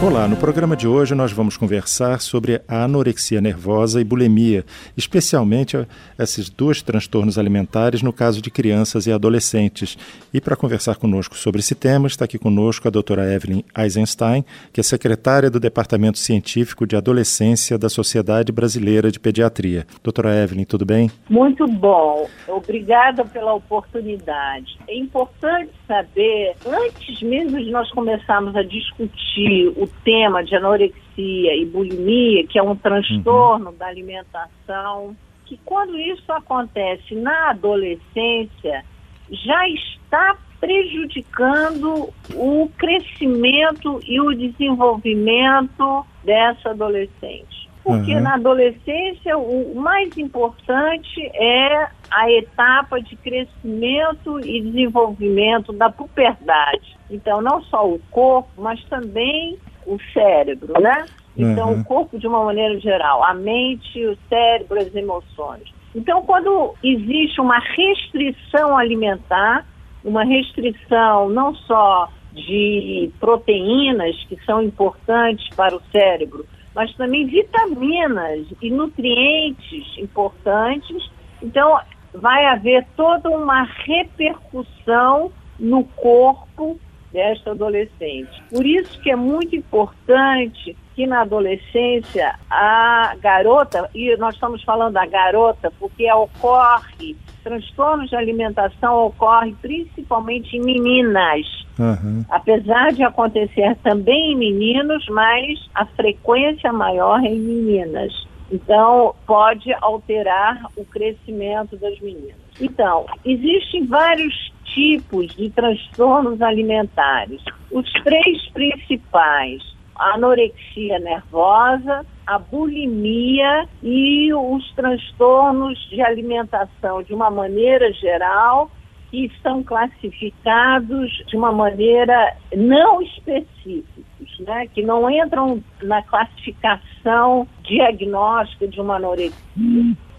Olá, no programa de hoje nós vamos conversar sobre a anorexia nervosa e bulimia, especialmente esses dois transtornos alimentares no caso de crianças e adolescentes. E para conversar conosco sobre esse tema, está aqui conosco a doutora Evelyn Eisenstein, que é secretária do Departamento Científico de Adolescência da Sociedade Brasileira de Pediatria. Doutora Evelyn, tudo bem? Muito bom. Obrigada pela oportunidade. É importante saber, antes mesmo de nós começarmos a discutir o tema de anorexia e bulimia, que é um transtorno uhum. da alimentação, que quando isso acontece na adolescência, já está prejudicando o crescimento e o desenvolvimento dessa adolescente. Porque uhum. na adolescência o mais importante é a etapa de crescimento e desenvolvimento da puberdade. Então, não só o corpo, mas também o cérebro, né? Então, uhum. o corpo de uma maneira geral, a mente, o cérebro, as emoções. Então, quando existe uma restrição alimentar, uma restrição não só de proteínas que são importantes para o cérebro, mas também vitaminas e nutrientes importantes, então vai haver toda uma repercussão no corpo desta adolescente. Por isso que é muito importante que na adolescência a garota, e nós estamos falando da garota porque ocorre, transtornos de alimentação ocorre principalmente em meninas. Uhum. Apesar de acontecer também em meninos, mas a frequência maior é em meninas. Então, pode alterar o crescimento das meninas. Então, existem vários tipos de transtornos alimentares. Os três principais, a anorexia nervosa, a bulimia e os transtornos de alimentação de uma maneira geral, que são classificados de uma maneira não específicos, né? que não entram na classificação diagnóstica de uma anorexia.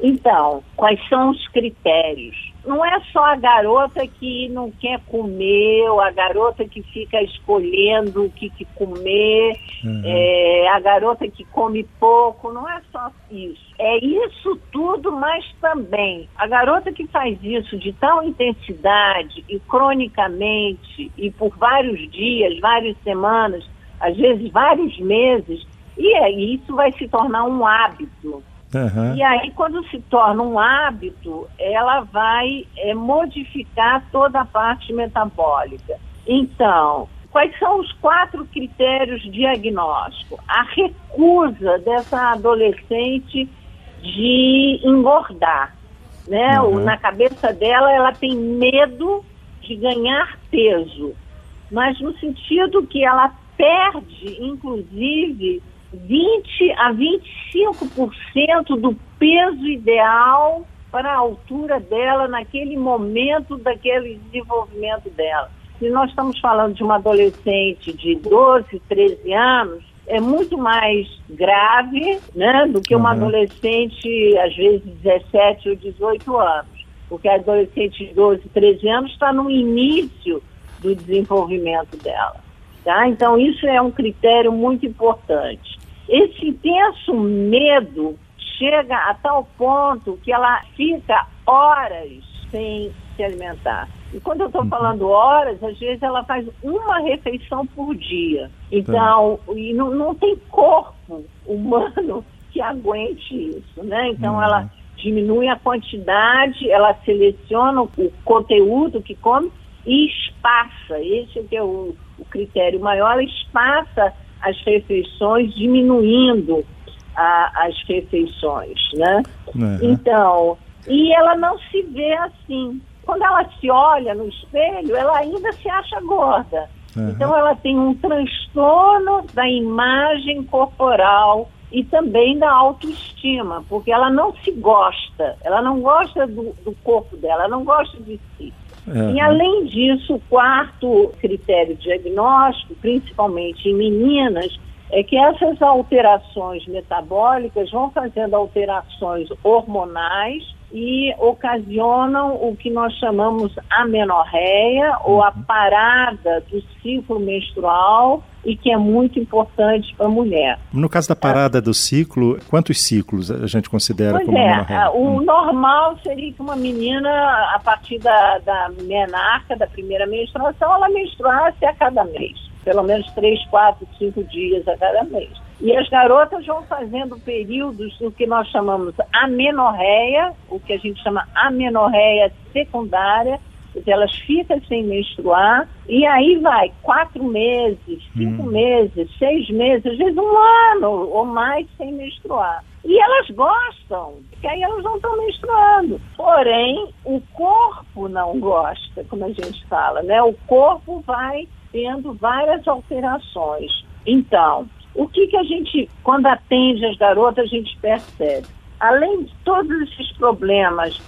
Então, quais são os critérios? Não é só a garota que não quer comer, ou a garota que fica escolhendo o que, que comer, uhum. é, a garota que come pouco, não é só isso. É isso tudo, mas também a garota que faz isso de tal intensidade e cronicamente e por vários dias, várias semanas, às vezes vários meses, e aí isso vai se tornar um hábito. Uhum. E aí, quando se torna um hábito, ela vai é, modificar toda a parte metabólica. Então, quais são os quatro critérios diagnóstico? A recusa dessa adolescente de engordar. Né? Uhum. Na cabeça dela, ela tem medo de ganhar peso, mas no sentido que ela perde, inclusive, 20 a 25% do peso ideal para a altura dela naquele momento daquele desenvolvimento dela. Se nós estamos falando de uma adolescente de 12, 13 anos, é muito mais grave né, do que uma uhum. adolescente, às vezes, 17 ou 18 anos. Porque a adolescente de 12, 13 anos está no início do desenvolvimento dela. Tá? Então, isso é um critério muito importante. Esse intenso medo chega a tal ponto que ela fica horas sem se alimentar. E quando eu estou uhum. falando horas, às vezes ela faz uma refeição por dia. Então, e não, não tem corpo humano que aguente isso, né? Então uhum. ela diminui a quantidade, ela seleciona o conteúdo que come e espaça. Esse é, que é o, o critério maior, ela espaça as refeições, diminuindo a, as refeições, né? Uhum. Então, e ela não se vê assim. Quando ela se olha no espelho, ela ainda se acha gorda. Uhum. Então, ela tem um transtorno da imagem corporal e também da autoestima, porque ela não se gosta, ela não gosta do, do corpo dela, ela não gosta de si. Uhum. E além disso, o quarto critério diagnóstico, principalmente em meninas, é que essas alterações metabólicas vão fazendo alterações hormonais e ocasionam o que nós chamamos amenorreia ou a uhum. parada do ciclo menstrual e que é muito importante para a mulher. No caso da parada do ciclo, quantos ciclos a gente considera pois como é, amenorreia? O hum. normal seria que uma menina, a partir da, da menarca, da primeira menstruação, ela menstruasse a cada mês. Pelo menos três, quatro, cinco dias a cada mês. E as garotas vão fazendo períodos do que nós chamamos amenorreia, o que a gente chama amenorreia secundária, elas ficam sem menstruar, e aí vai quatro meses, cinco hum. meses, seis meses, às vezes um ano ou mais sem menstruar. E elas gostam, porque aí elas não estão menstruando. Porém, o corpo não gosta, como a gente fala, né? O corpo vai tendo várias alterações. Então, o que, que a gente, quando atende as garotas, a gente percebe? Além de todos esses problemas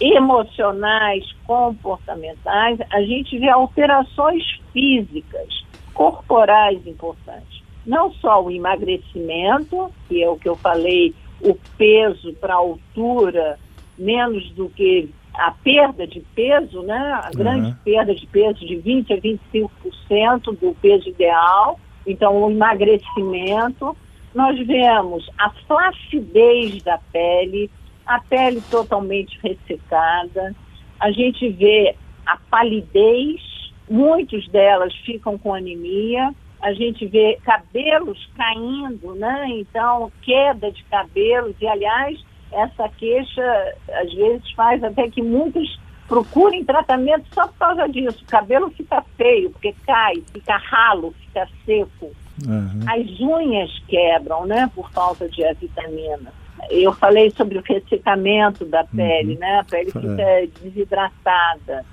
emocionais, comportamentais, a gente vê alterações físicas, corporais importantes. Não só o emagrecimento, que é o que eu falei, o peso para a altura, menos do que a perda de peso, né? A grande uhum. perda de peso de 20 a 25% do peso ideal então, o emagrecimento. Nós vemos a flacidez da pele, a pele totalmente ressecada. A gente vê a palidez, muitos delas ficam com anemia. A gente vê cabelos caindo, né? Então, queda de cabelos. E, aliás, essa queixa às vezes faz até que muitos procurem tratamento só por causa disso. O cabelo fica feio, porque cai, fica ralo, fica seco. Uhum. As unhas quebram, né, por falta de vitamina. Eu falei sobre o ressecamento da pele, uhum. né? A pele fica é. desidratada.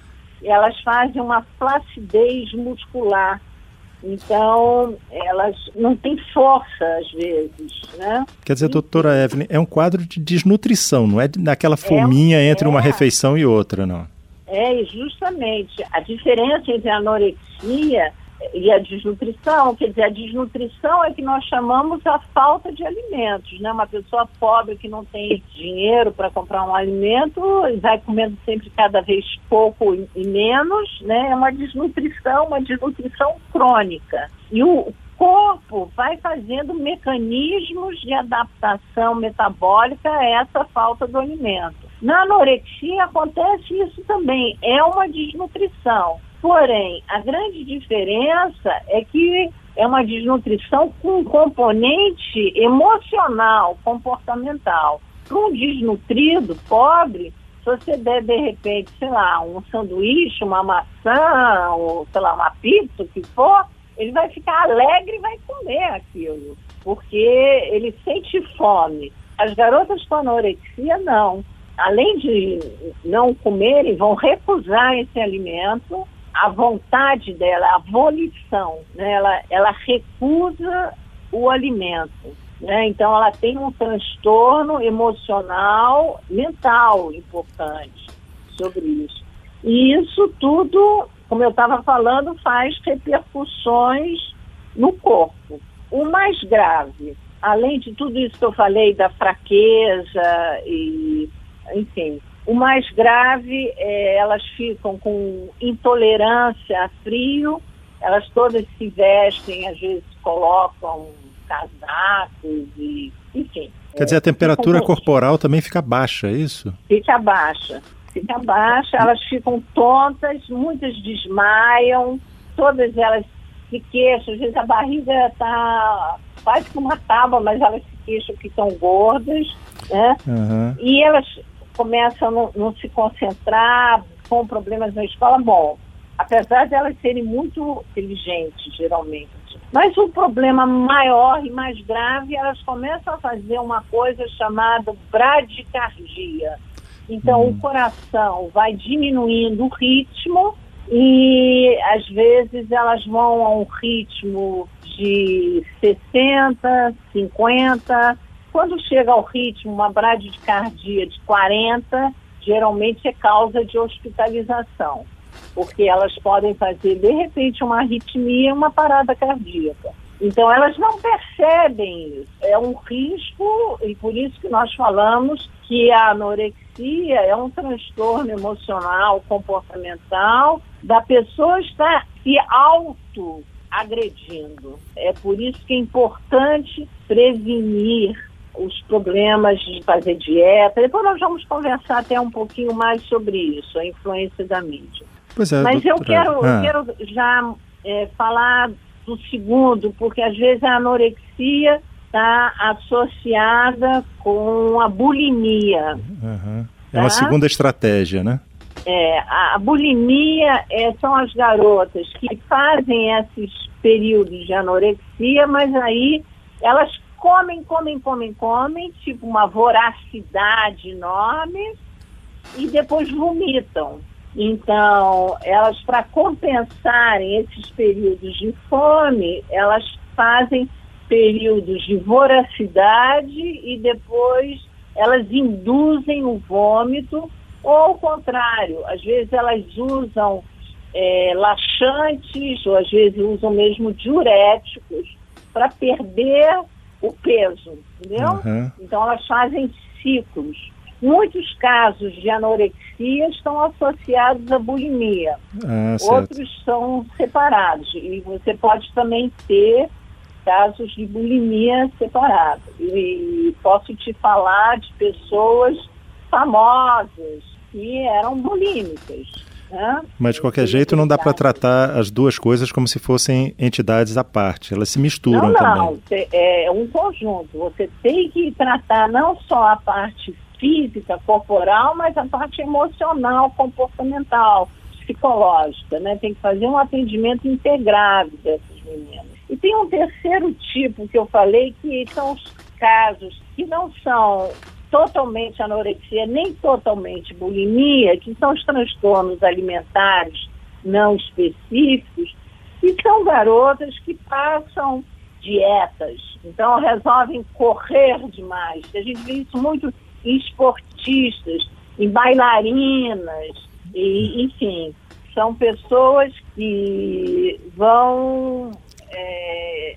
Elas fazem uma flacidez muscular. Então, elas não têm força às vezes, né? Quer dizer, doutora Evelyn, é um quadro de desnutrição, não é daquela é fominha é, entre uma refeição e outra, não? É, justamente. A diferença entre a anorexia e a desnutrição, quer dizer, a desnutrição é que nós chamamos a falta de alimentos, né? Uma pessoa pobre que não tem dinheiro para comprar um alimento vai comendo sempre cada vez pouco e menos, né? É uma desnutrição, uma desnutrição crônica. E o corpo vai fazendo mecanismos de adaptação metabólica a essa falta do alimento. Na anorexia acontece isso também, é uma desnutrição. Porém, a grande diferença é que é uma desnutrição com um componente emocional, comportamental. Para um desnutrido, pobre, se você der, de repente, sei lá, um sanduíche, uma maçã, ou, sei lá, uma pizza, o que for, ele vai ficar alegre e vai comer aquilo, porque ele sente fome. As garotas com anorexia, não. Além de não comerem, vão recusar esse alimento a vontade dela, a volição, né? ela, ela recusa o alimento. Né? Então, ela tem um transtorno emocional, mental importante sobre isso. E isso tudo, como eu estava falando, faz repercussões no corpo. O mais grave, além de tudo isso que eu falei, da fraqueza e, enfim, o mais grave, é, elas ficam com intolerância a frio, elas todas se vestem, às vezes colocam casacos e, enfim. Quer dizer, a temperatura corporal também fica baixa, é isso? Fica baixa, fica baixa, elas ficam tontas, muitas desmaiam, todas elas se queixam, às vezes a barriga está quase como uma tábua, mas elas se queixam que estão gordas, né? Uhum. E elas começam a não, não se concentrar, com problemas na escola. Bom, apesar de elas serem muito inteligentes, geralmente. Mas o problema maior e mais grave, elas começam a fazer uma coisa chamada bradicardia. Então, hum. o coração vai diminuindo o ritmo e, às vezes, elas vão a um ritmo de 60, 50, quando chega ao ritmo, uma bradicardia de 40, geralmente é causa de hospitalização, porque elas podem fazer, de repente, uma arritmia uma parada cardíaca. Então elas não percebem isso. É um risco, e por isso que nós falamos que a anorexia é um transtorno emocional, comportamental, da pessoa estar se auto-agredindo. É por isso que é importante prevenir os problemas de fazer dieta. Depois nós vamos conversar até um pouquinho mais sobre isso, a influência da mídia. É, Mas doutora. eu quero, Ah. eu quero já é, falar do segundo, porque às vezes a anorexia está associada com a bulimia. Aham. É uma Tá? segunda estratégia, né? É, a, a bulimia é, são as garotas que fazem esses períodos de anorexia, mas aí elas comem, comem, comem, comem, tipo uma voracidade enorme, e depois vomitam. Então, elas, para compensarem esses períodos de fome, elas fazem períodos de voracidade e depois elas induzem o vômito, ou ao contrário, às vezes elas usam é, laxantes, ou às vezes usam mesmo diuréticos para perder o peso, entendeu? Aham. Então elas fazem ciclos. Muitos casos de anorexia estão associados à bulimia, Ah, outros são separados. E você pode também ter casos de bulimia separados. E posso te falar de pessoas famosas que eram bulímicas. Mas de qualquer jeito não dá para tratar as duas coisas como se fossem entidades à parte. Elas se misturam Não, também. não, é um conjunto. Você tem que tratar não só a parte física, corporal, mas a parte emocional, comportamental, psicológica, né? Tem que fazer um atendimento integrado dessas meninas. E tem um terceiro tipo que eu falei, que são os casos que não são totalmente anorexia, nem totalmente bulimia, que são os transtornos alimentares não específicos, e são garotas que passam dietas, então resolvem correr demais. A gente vê isso muito em esportistas, em bailarinas, e, enfim, são pessoas que vão. É,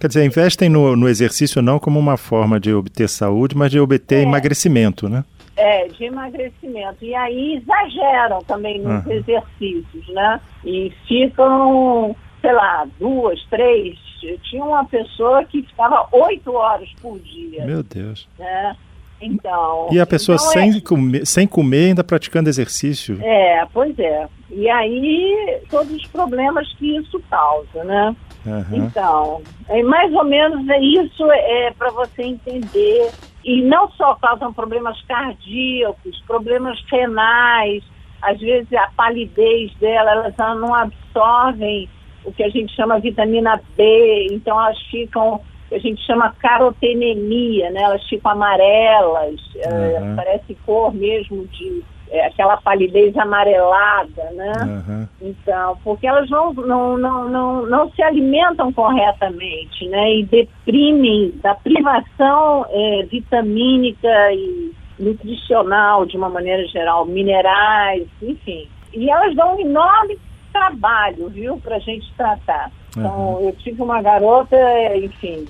Quer dizer, investem no, no exercício não como uma forma de obter saúde, mas de obter É. emagrecimento, né? É, de emagrecimento. E aí exageram também nos Aham. exercícios, né? E ficam, sei lá, duas, três. Eu tinha uma pessoa que ficava oito horas por dia, Meu Deus. né? Então. E a pessoa então é- sem, comer, sem comer ainda praticando exercício. É, pois é. E aí, todos os problemas que isso causa, né? Aham. Então, é mais ou menos é isso é para você entender. E não só causam problemas cardíacos, problemas renais, às vezes a palidez dela, elas não absorvem o que a gente chama vitamina B, então elas ficam, o que a gente chama carotenemia, né? Elas ficam amarelas, é, Uhum. parece cor mesmo de é, aquela palidez amarelada, né? Aham. Então, porque elas não, não, não, não, não se alimentam corretamente, né? E deprimem da privação é, vitamínica e nutricional, de uma maneira geral, minerais, enfim. E elas dão um enorme trabalho, viu, para a gente tratar. Então, eu tive uma garota, enfim,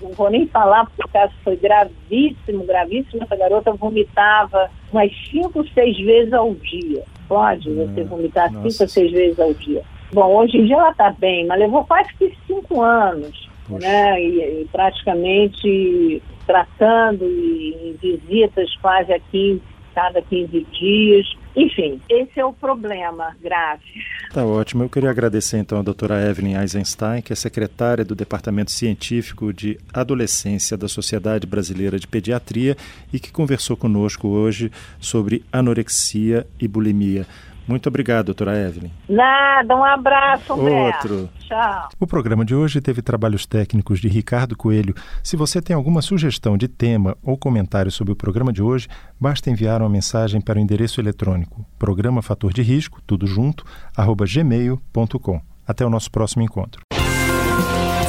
não vou nem falar porque o caso foi gravíssimo, gravíssimo. Essa garota vomitava umas cinco, seis vezes ao dia. Pode você Hum, vomitar nossa. cinco seis vezes ao dia. Bom, hoje em dia ela está bem, mas levou quase que cinco anos, Puxa. né? E, e praticamente tratando e, e visitas quase a 15, cada 15 dias. Enfim, esse é o problema grave. Tá ótimo. Eu queria agradecer então a doutora Evelyn Eisenstein, que é secretária do Departamento Científico de Adolescência da Sociedade Brasileira de Pediatria e que conversou conosco hoje sobre anorexia e bulimia. Muito obrigado, doutora Evelyn. Nada, um abraço, Humberto. Outro. Tchau. O programa de hoje teve trabalhos técnicos de Ricardo Coelho. Se você tem alguma sugestão de tema ou comentário sobre o programa de hoje, basta enviar uma mensagem para o endereço eletrônico programa fator de risco, tudo junto, arroba gmail.com. Até o nosso próximo encontro.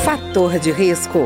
Fator de risco.